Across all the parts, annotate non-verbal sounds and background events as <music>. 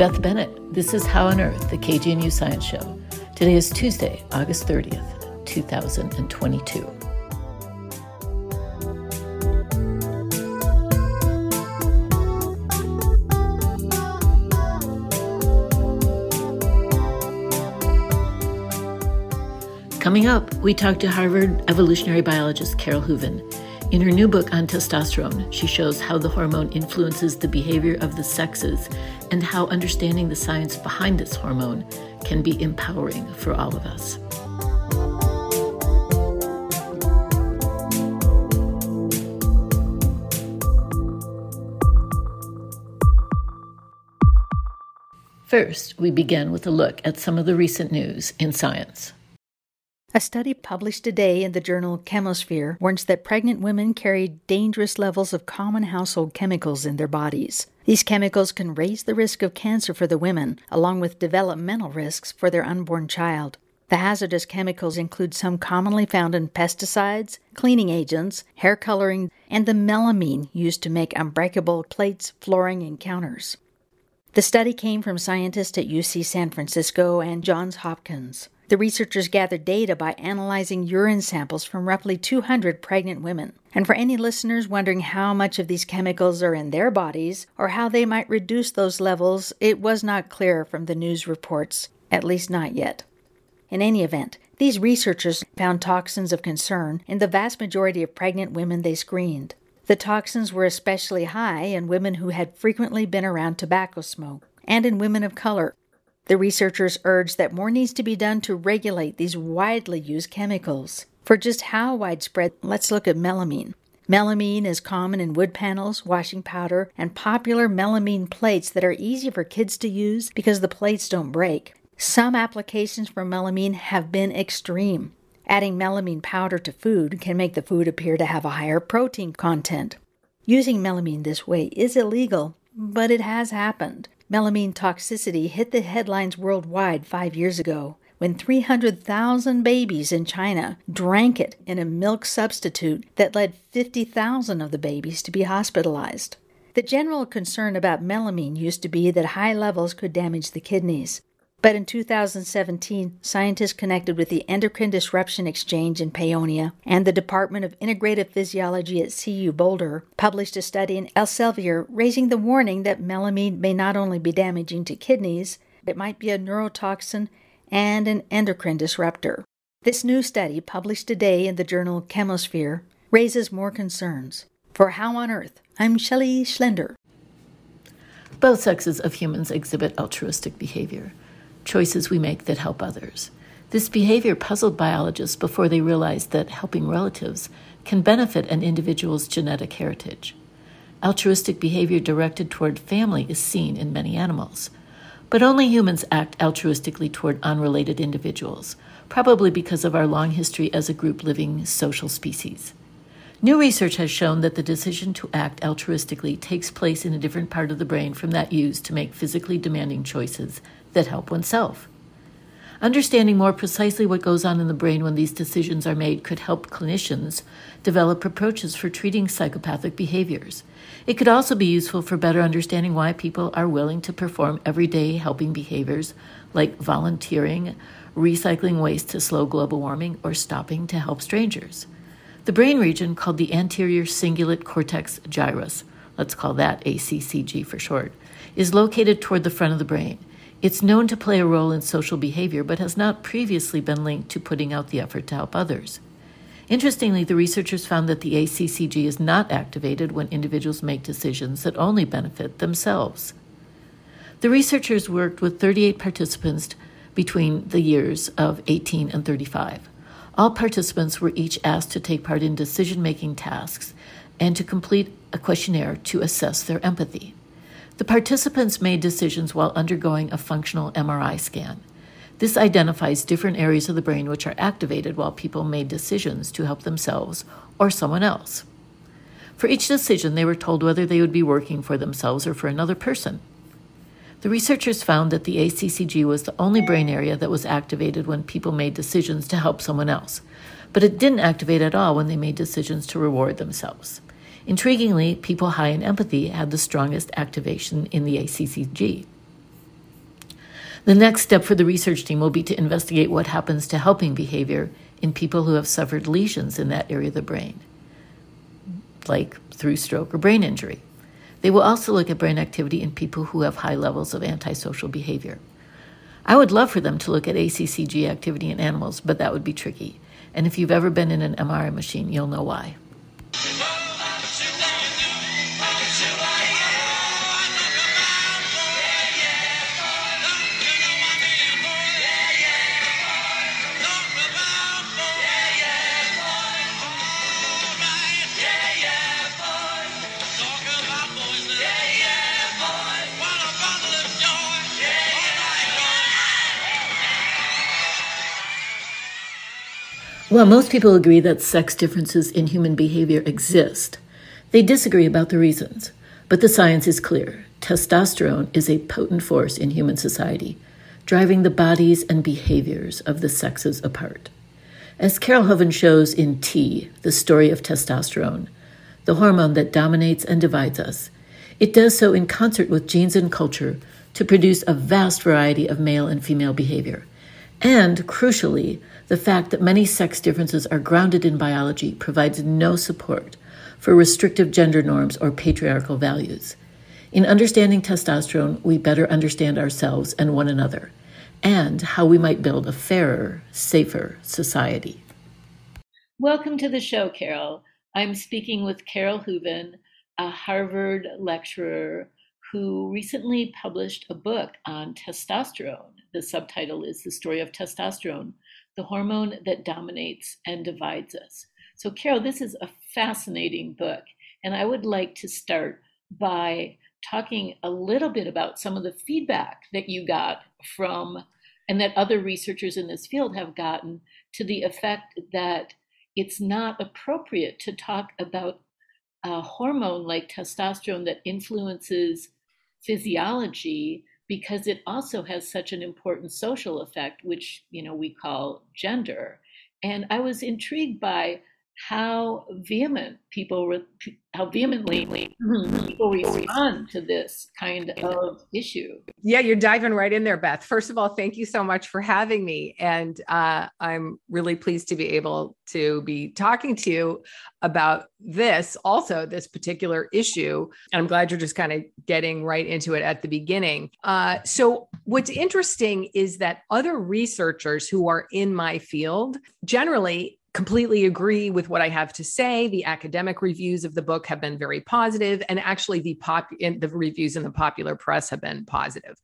Beth Bennett. This is How on Earth, the KGNU Science Show. Today is Tuesday, August 30th, 2022. Coming up, we talk to Harvard evolutionary biologist Carole Hooven. In her new book on testosterone, she shows how the hormone influences the behavior of the sexes and how understanding the science behind this hormone can be empowering for all of us. First, we begin with a look at some of the recent news in science. A study published today in the journal Chemosphere warns that pregnant women carry dangerous levels of common household chemicals in their bodies. These chemicals can raise the risk of cancer for the women, along with developmental risks for their unborn child. The hazardous chemicals include some commonly found in pesticides, cleaning agents, hair coloring, and the melamine used to make unbreakable plates, flooring, and counters. The study came from scientists at UC San Francisco and Johns Hopkins. The researchers gathered data by analyzing urine samples from roughly 200 pregnant women. And for any listeners wondering how much of these chemicals are in their bodies or how they might reduce those levels, it was not clear from the news reports, at least not yet. In any event, these researchers found toxins of concern in the vast majority of pregnant women they screened. The toxins were especially high in women who had frequently been around tobacco smoke and in women of color the researchers urge that more needs to be done to regulate these widely used chemicals. For just how widespread, let's look at melamine. Melamine is common in wood panels, washing powder, and popular melamine plates that are easy for kids to use because the plates don't break. Some applications for melamine have been extreme. Adding melamine powder to food can make the food appear to have a higher protein content. Using melamine this way is illegal, but it has happened. Melamine toxicity hit the headlines worldwide five years ago when 300,000 babies in China drank it in a milk substitute that led 50,000 of the babies to be hospitalized. The general concern about melamine used to be that high levels could damage the kidneys. But in 2017, scientists connected with the Endocrine Disruption Exchange in Paonia and the Department of Integrative Physiology at CU Boulder published a study in Elsevier raising the warning that melamine may not only be damaging to kidneys, but it might be a neurotoxin and an endocrine disruptor. This new study, published today in the journal Chemosphere, raises more concerns. For How on Earth, I'm Shelley Schlender. Both sexes of humans exhibit altruistic behavior choices we make that help others. This behavior puzzled biologists before they realized that helping relatives can benefit an individual's genetic heritage. Altruistic behavior directed toward family is seen in many animals. But only humans act altruistically toward unrelated individuals, probably because of our long history as a group living social species. New research has shown that the decision to act altruistically takes place in a different part of the brain from that used to make physically demanding choices that help oneself. Understanding more precisely what goes on in the brain when these decisions are made could help clinicians develop approaches for treating psychopathic behaviors. It could also be useful for better understanding why people are willing to perform everyday helping behaviors like volunteering, recycling waste to slow global warming, or stopping to help strangers. The brain region called the anterior cingulate cortex gyrus, let's call that ACCG for short, is located toward the front of the brain. It's known to play a role in social behavior, but has not previously been linked to putting out the effort to help others. Interestingly, the researchers found that the ACCG is not activated when individuals make decisions that only benefit themselves. The researchers worked with 38 participants between the years of 18 and 35. All participants were each asked to take part in decision making tasks and to complete a questionnaire to assess their empathy. The participants made decisions while undergoing a functional MRI scan. This identifies different areas of the brain which are activated while people made decisions to help themselves or someone else. For each decision, they were told whether they would be working for themselves or for another person. The researchers found that the ACCG was the only brain area that was activated when people made decisions to help someone else, but it didn't activate at all when they made decisions to reward themselves. Intriguingly, people high in empathy had the strongest activation in the ACCG. The next step for the research team will be to investigate what happens to helping behavior in people who have suffered lesions in that area of the brain, like through stroke or brain injury. They will also look at brain activity in people who have high levels of antisocial behavior. I would love for them to look at ACCG activity in animals, but that would be tricky. And if you've ever been in an MRI machine, you'll know why. While most people agree that sex differences in human behavior exist, they disagree about the reasons. But the science is clear testosterone is a potent force in human society, driving the bodies and behaviors of the sexes apart. As Carole Hooven shows in T, the story of testosterone, the hormone that dominates and divides us, it does so in concert with genes and culture to produce a vast variety of male and female behavior. And, crucially, the fact that many sex differences are grounded in biology provides no support for restrictive gender norms or patriarchal values. In understanding testosterone, we better understand ourselves and one another, and how we might build a fairer, safer society. Welcome to the show, Carole. I'm speaking with Carole Hooven, a Harvard lecturer who recently published a book on testosterone. The subtitle is The Story of Testosterone the hormone that dominates and divides us. So, Carole, this is a fascinating book. And I would like to start by talking a little bit about some of the feedback that you got from, and that other researchers in this field have gotten to the effect that it's not appropriate to talk about a hormone like testosterone that influences physiology because it also has such an important social effect, which you know we call gender. And I was intrigued by how vehement people how vehemently people respond to this kind of issue. Yeah you're diving right in there beth. First of all thank you so much for having me and uh, i'm really pleased to be able to be talking to you about this also this particular issue. And i'm glad you're just kind of getting right into it at the beginning. Uh, so what's interesting is that other researchers who are in my field generally completely agree with what I have to say. The academic reviews of the book have been very positive, and actually, the pop the reviews in the popular press have been positive.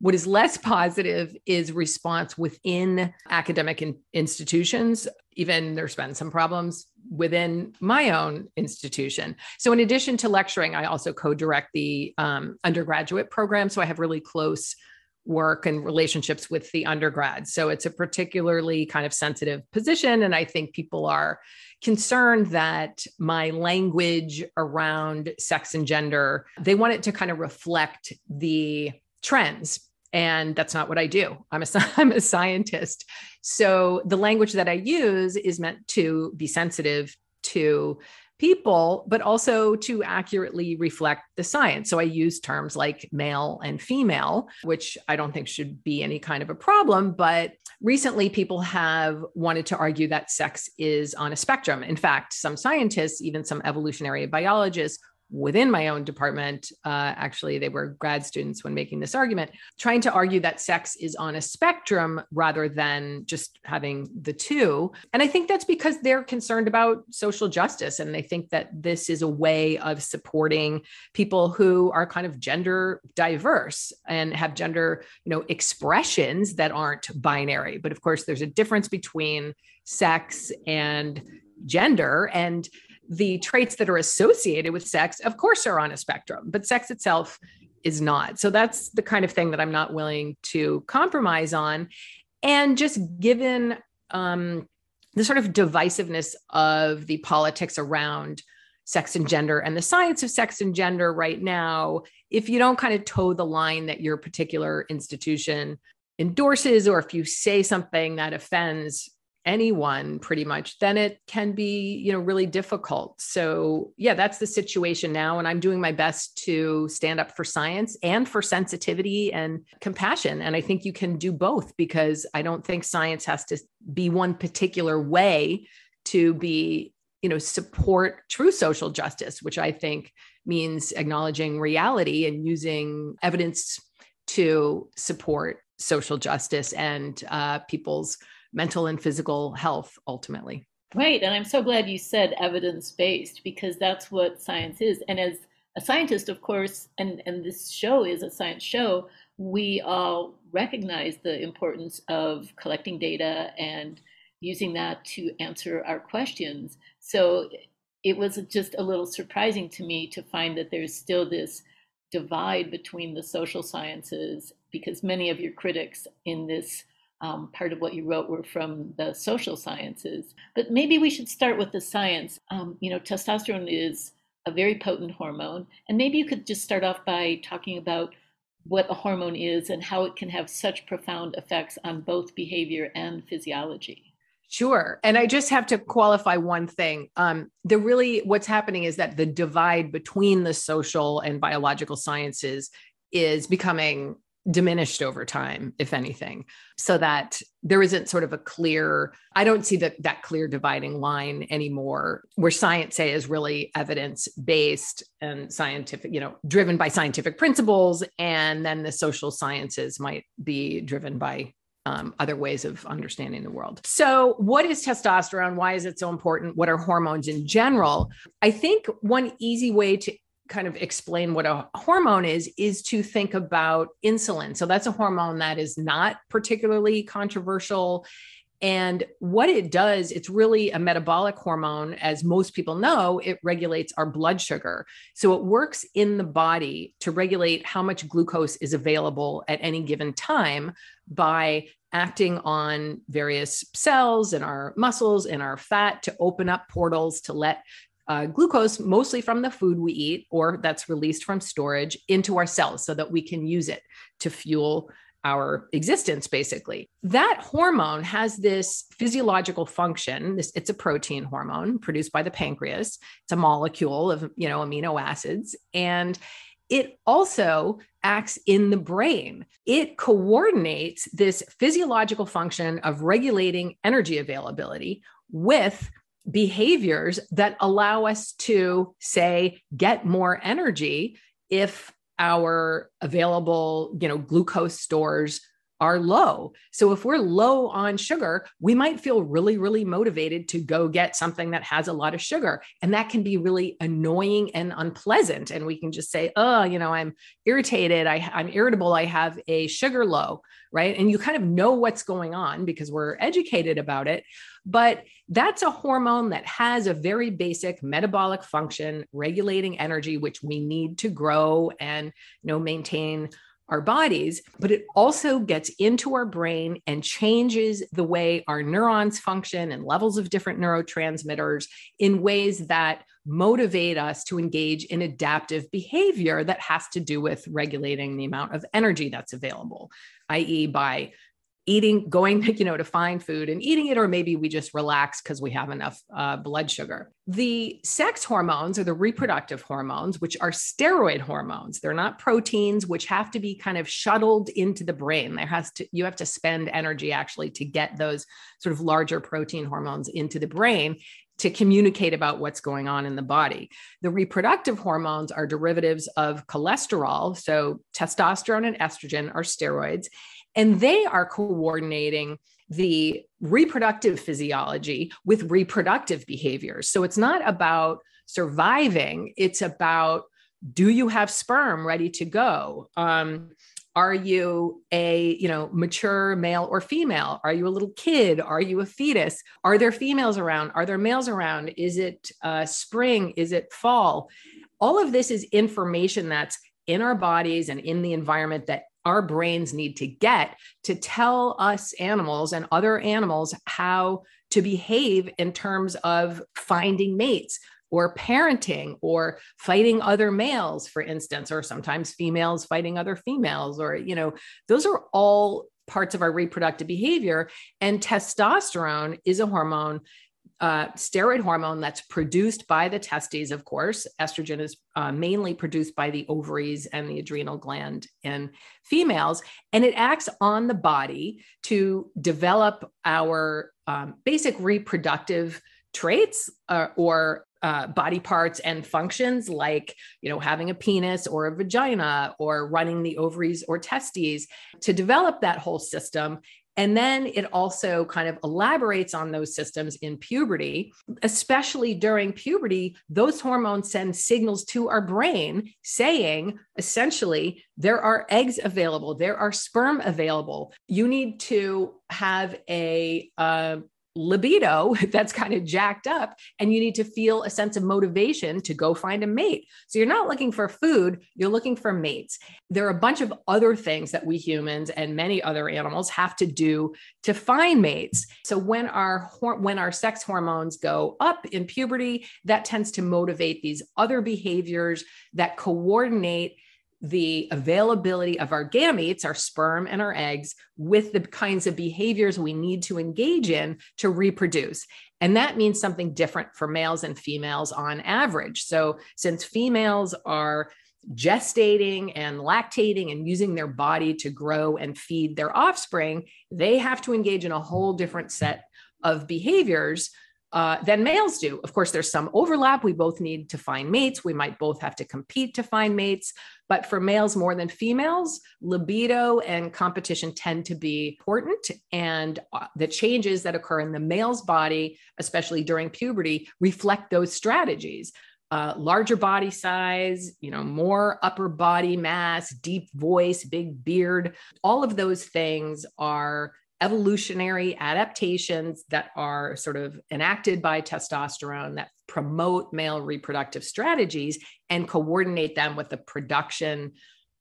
What is less positive is response within academic in, institutions. Even there's been some problems within my own institution. So, in addition to lecturing, I also co direct the um, undergraduate program. So, I have really close work and relationships with the undergrads. So it's a particularly kind of sensitive position. And I think people are concerned that my language around sex and gender, they want it to kind of reflect the trends. And that's not what I do. I'm a, <laughs> I'm a scientist. So the language that I use is meant to be sensitive to people, but also to accurately reflect the science. So I use terms like male and female, which I don't think should be any kind of a problem. But recently, people have wanted to argue that sex is on a spectrum. In fact, some scientists, even some evolutionary biologists, within my own department, uh, actually, they were grad students when making this argument, trying to argue that sex is on a spectrum rather than just having the two. And I think that's because they're concerned about social justice. And they think that this is a way of supporting people who are kind of gender diverse and have gender, you know, expressions that aren't binary. But of course, there's a difference between sex and gender. And the traits that are associated with sex, of course, are on a spectrum, but sex itself is not. So that's the kind of thing that I'm not willing to compromise on. And just given um, the sort of divisiveness of the politics around sex and gender and the science of sex and gender right now, if you don't kind of toe the line that your particular institution endorses, or if you say something that offends anyone pretty much then it can be you know really difficult. So yeah that's the situation now and i'm doing my best to stand up for science and for sensitivity and compassion and i think you can do both because i don't think science has to be one particular way to be you know support true social justice which i think means acknowledging reality and using evidence to support social justice and uh, people's mental and physical health ultimately. Right. And I'm so glad you said evidence based because that's what science is. And as a scientist, of course, and, and this show is a science show, we all recognize the importance of collecting data and using that to answer our questions. So it was just a little surprising to me to find that there's still this divide between the social sciences because many of your critics in this um, part of what you wrote were from the social sciences. But maybe we should start with the science. Um, you know, testosterone is a very potent hormone. And maybe you could just start off by talking about what a hormone is and how it can have such profound effects on both behavior and physiology. Sure. And I just have to qualify one thing. Um, the really, what's happening is that the divide between the social and biological sciences is becoming diminished over time if anything so that there isn't sort of a clear i don't see that that clear dividing line anymore where science say is really evidence based and scientific you know driven by scientific principles and then the social sciences might be driven by um, other ways of understanding the world. So, what is testosterone? Why is it so important? What are hormones in general? I think one easy way to kind of explain what a hormone is is to think about insulin. So that's a hormone that is not particularly controversial and what it does, it's really a metabolic hormone. As most people know, it regulates our blood sugar. So it works in the body to regulate how much glucose is available at any given time by acting on various cells in our muscles and our fat to open up portals to let uh, glucose, mostly from the food we eat or that's released from storage, into our cells so that we can use it to fuel our existence basically. That hormone has this physiological function. This it's a protein hormone produced by the pancreas. It's a molecule of you know amino acids. And it also acts in the brain. It coordinates this physiological function of regulating energy availability with behaviors that allow us to, say, get more energy if our available, you know, glucose stores are low. So if we're low on sugar, we might feel really, really motivated to go get something that has a lot of sugar. And that can be really annoying and unpleasant. And we can just say, oh, you know, I'm irritated. I, I'm irritable. I have a sugar low, right? And you kind of know what's going on because we're educated about it. But that's a hormone that has a very basic metabolic function, regulating energy, which we need to grow and you know maintain our bodies, but it also gets into our brain and changes the way our neurons function and levels of different neurotransmitters in ways that motivate us to engage in adaptive behavior that has to do with regulating the amount of energy that's available, i.e., by eating going <laughs> you know to find food and eating it or maybe we just relax because we have enough uh, blood sugar the sex hormones or the reproductive hormones which are steroid hormones they're not proteins which have to be kind of shuttled into the brain there has to you have to spend energy actually to get those sort of larger protein hormones into the brain to communicate about what's going on in the body. The reproductive hormones are derivatives of cholesterol. So, testosterone and estrogen are steroids and they are coordinating the reproductive physiology with reproductive behaviors. So it's not about surviving, it's about do you have sperm ready to go? Um, are you a you know mature male or female? Are you a little kid? Are you a fetus? Are there females around? Are there males around? Is it uh, spring? Is it fall? All of this is information that's in our bodies and in the environment that our brains need to get to tell us animals and other animals how to behave in terms of finding mates or parenting or fighting other males for instance or sometimes females fighting other females or you know those are all parts of our reproductive behavior. And testosterone is a hormone uh, steroid hormone that's produced by the testes, of course. Estrogen is uh, mainly produced by the ovaries and the adrenal gland in females, and it acts on the body to develop our um, basic reproductive traits uh, or uh, body parts and functions like you know having a penis or a vagina or running the ovaries or testes to develop that whole system and then it also kind of elaborates on those systems in puberty, especially during puberty. Those hormones send signals to our brain saying, essentially, there are eggs available, there are sperm available. You need to have a, uh, libido <laughs> that's kind of jacked up and you need to feel a sense of motivation to go find a mate. So you're not looking for food, you're looking for mates. There are a bunch of other things that we humans and many other animals have to do to find mates. So when our when our sex hormones go up in puberty, that tends to motivate these other behaviors that coordinate the availability of our gametes, our sperm and our eggs, with the kinds of behaviors we need to engage in to reproduce. And that means something different for males and females on average. So, since females are gestating and lactating and using their body to grow and feed their offspring, they have to engage in a whole different set of behaviors uh, than males do. Of course, there's some overlap. We both need to find mates. We might both have to compete to find mates. But for males more than females, libido and competition tend to be important. And uh, the changes that occur in the male's body, especially during puberty, reflect those strategies. Uh, larger body size, you know, more upper body mass, deep voice, big beard, all of those things are evolutionary adaptations that are sort of enacted by testosterone that promote male reproductive strategies and coordinate them with the production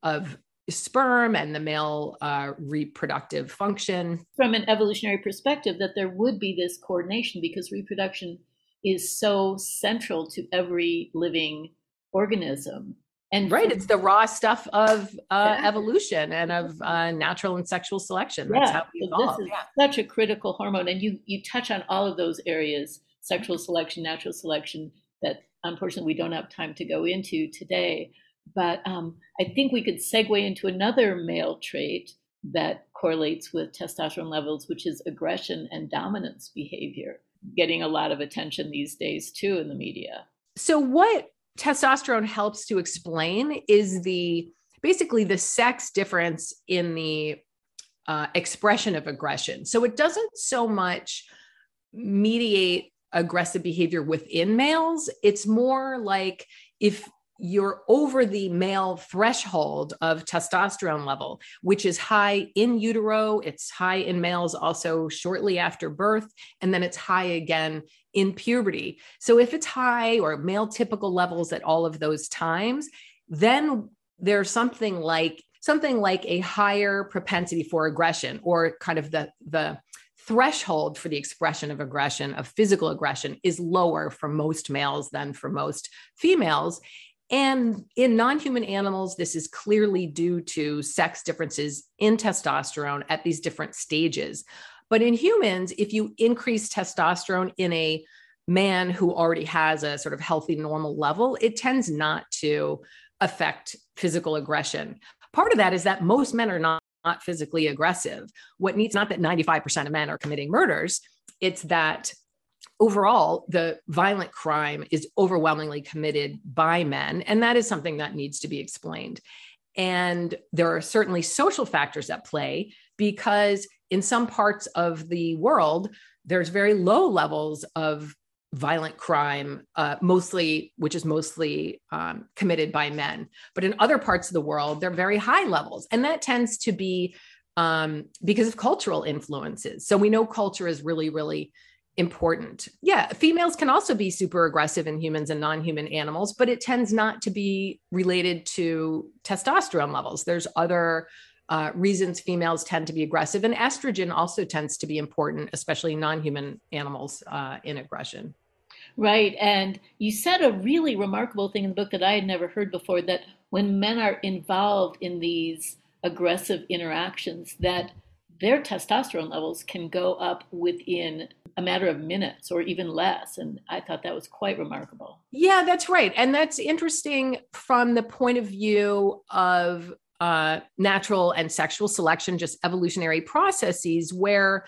of sperm and the male uh, reproductive function. From an evolutionary perspective, that there would be this coordination because reproduction is so central to every living organism and right it's the raw stuff of uh, yeah. evolution and of uh, natural and sexual selection that's yeah. how we evolve. this is yeah. such a critical hormone and you you touch on all of those areas sexual selection natural selection that unfortunately we don't have time to go into today but um, i think we could segue into another male trait that correlates with testosterone levels which is aggression and dominance behavior getting a lot of attention these days too in the media so what testosterone helps to explain is the basically the sex difference in the uh, expression of aggression. So it doesn't so much mediate aggressive behavior within males. It's more like if you're over the male threshold of testosterone level, which is high in utero, it's high in males also shortly after birth, and then it's high again in puberty. So if it's high or male typical levels at all of those times, then there's something like something like a higher propensity for aggression or kind of the the threshold for the expression of aggression of physical aggression is lower for most males than for most females and in non human animals, this is clearly due to sex differences in testosterone at these different stages. But in humans, if you increase testosterone in a man who already has a sort of healthy, normal level, it tends not to affect physical aggression. Part of that is that most men are not, not physically aggressive. What needs not that 95% of men are committing murders, it's that overall, the violent crime is overwhelmingly committed by men. And that is something that needs to be explained. And there are certainly social factors at play because in some parts of the world, there's very low levels of violent crime, uh, mostly, which is mostly um, committed by men. But in other parts of the world, they're very high levels. And that tends to be um, because of cultural influences. So we know culture is really, really important. Yeah, females can also be super aggressive in humans and non human animals, but it tends not to be related to testosterone levels. There's other uh, reasons females tend to be aggressive. And estrogen also tends to be important, especially non human animals uh, in aggression. Right. And you said a really remarkable thing in the book that I had never heard before that when men are involved in these aggressive interactions, that their testosterone levels can go up within a matter of minutes or even less. And I thought that was quite remarkable. Yeah, that's right. And that's interesting from the point of view of uh, natural and sexual selection, just evolutionary processes where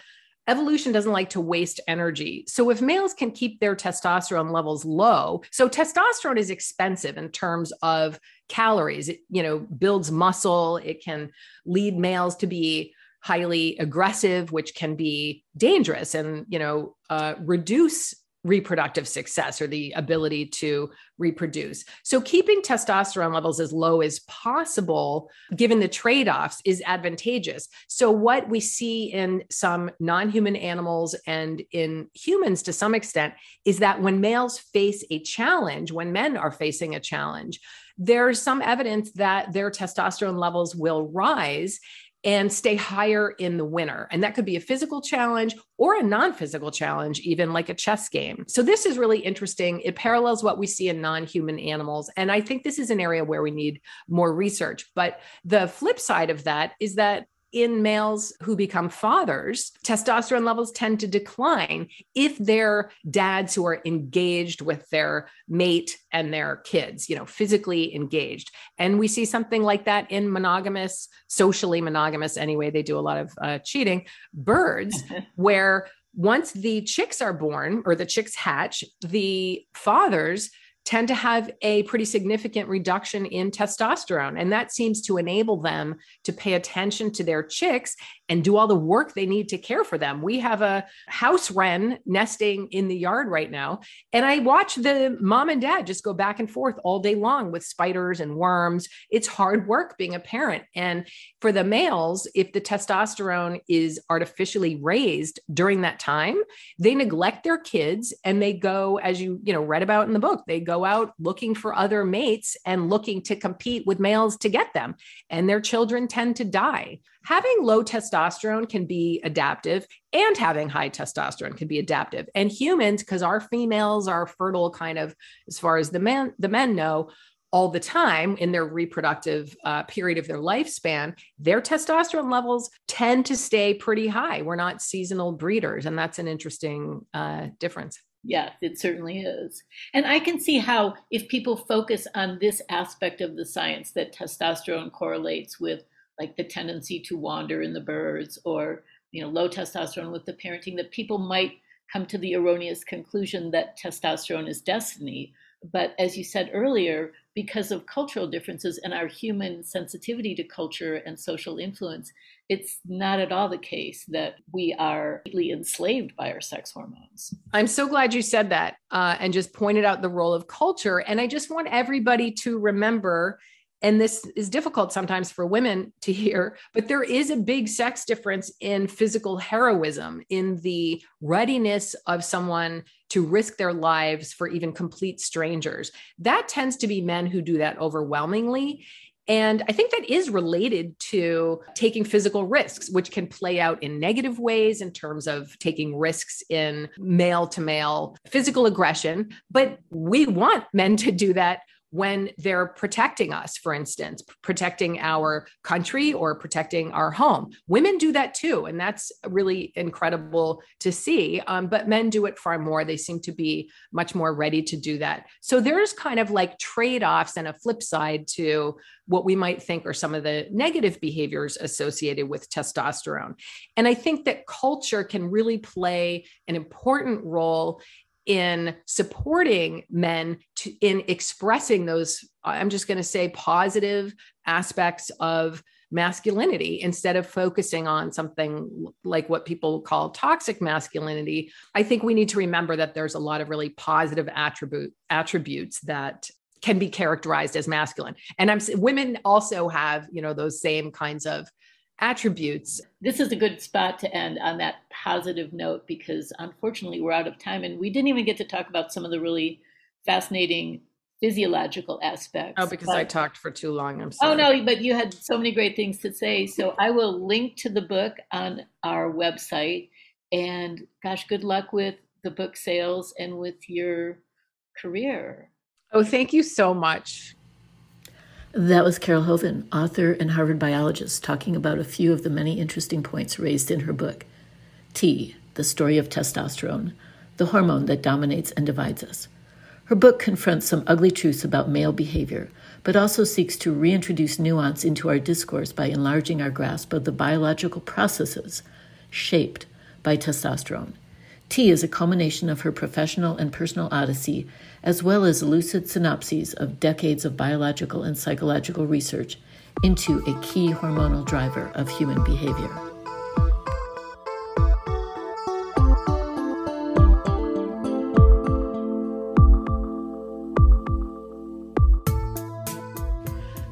evolution doesn't like to waste energy. So if males can keep their testosterone levels low, so testosterone is expensive in terms of calories. It, you know, builds muscle, it can lead males to be highly aggressive, which can be dangerous and, you know, uh, reduce reproductive success or the ability to reproduce. So, keeping testosterone levels as low as possible, given the trade offs, is advantageous. So, what we see in some non human animals and in humans to some extent is that when males face a challenge, when men are facing a challenge, there's some evidence that their testosterone levels will rise and stay higher in the winter. And that could be a physical challenge or a non physical challenge, even like a chess game. So, this is really interesting. It parallels what we see in non human animals. And I think this is an area where we need more research. But the flip side of that is that in males who become fathers, testosterone levels tend to decline if they're dads who are engaged with their mate and their kids, you know, physically engaged. And we see something like that in monogamous, socially monogamous, anyway, they do a lot of uh, cheating, birds, <laughs> where once the chicks are born or the chicks hatch, the fathers tend to have a pretty significant reduction in testosterone. And that seems to enable them to pay attention to their chicks and do all the work they need to care for them. We have a house wren nesting in the yard right now. And I watch the mom and dad just go back and forth all day long with spiders and worms. It's hard work being a parent. And for the males, if the testosterone is artificially raised during that time, they neglect their kids and they go, as you, you know, read about in the book, they go out looking for other mates and looking to compete with males to get them. And their children tend to die. Having low testosterone can be adaptive and having high testosterone can be adaptive. And humans because our females are fertile kind of as far as the men the men know all the time in their reproductive uh, period of their lifespan their testosterone levels tend to stay pretty high. We're not seasonal breeders and that's an interesting uh, difference yeah, it certainly is. And I can see how, if people focus on this aspect of the science, that testosterone correlates with like the tendency to wander in the birds or you know low testosterone with the parenting that people might come to the erroneous conclusion that testosterone is destiny but as you said earlier because of cultural differences and our human sensitivity to culture and social influence it's not at all the case that we are enslaved by our sex hormones. I'm so glad you said that uh, and just pointed out the role of culture. And I just want everybody to remember and this is difficult sometimes for women to hear, but there is a big sex difference in physical heroism, in the readiness of someone to risk their lives for even complete strangers. That tends to be men who do that overwhelmingly. And I think that is related to taking physical risks, which can play out in negative ways in terms of taking risks in male to male physical aggression. But we want men to do that when they're protecting us, for instance, protecting our country or protecting our home. Women do that too. And that's really incredible to see. Um, but men do it far more. They seem to be much more ready to do that. So there's kind of like trade offs and a flip side to what we might think are some of the negative behaviors associated with testosterone. And I think that culture can really play an important role in supporting men to, in expressing those i'm just going to say positive aspects of masculinity instead of focusing on something like what people call toxic masculinity i think we need to remember that there's a lot of really positive attribute attributes that can be characterized as masculine. And i'm women also have you know those same kinds of attributes. This is a good spot to end on that positive note because unfortunately we're out of time and we didn't even get to talk about some of the really fascinating physiological aspects. Oh, because but, I talked for too long. I'm sorry. Oh no, but you had so many great things to say. So I will link to the book on our website. And gosh, good luck with the book sales and with your career. Oh, thank you so much. That was Carole Hooven, author and Harvard biologist, talking about a few of the many interesting points raised in her book, T, The Story of Testosterone, the hormone that dominates and divides us. Her book confronts some ugly truths about male behavior, but also seeks to reintroduce nuance into our discourse by enlarging our grasp of the biological processes shaped by testosterone. T is a culmination of her professional and personal odyssey, as well as lucid synopses of decades of biological and psychological research into a key hormonal driver of human behavior.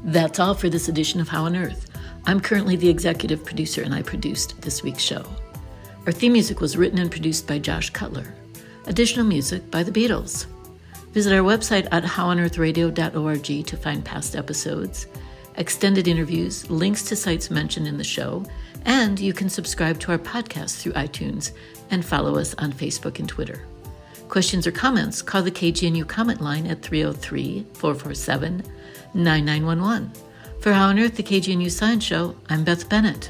That's all for this edition of How on Earth. I'm currently the executive producer and I produced this week's show. Our theme music was written and produced by Josh Cutler. Additional music by the Beatles. Visit our website at howonearthradio.org to find past episodes, extended interviews, links to sites mentioned in the show, and you can subscribe to our podcast through iTunes and follow us on Facebook and Twitter. Questions or comments, call the KGNU comment line at 303 447 9911. For How on Earth, the KGNU Science Show, I'm Beth Bennett.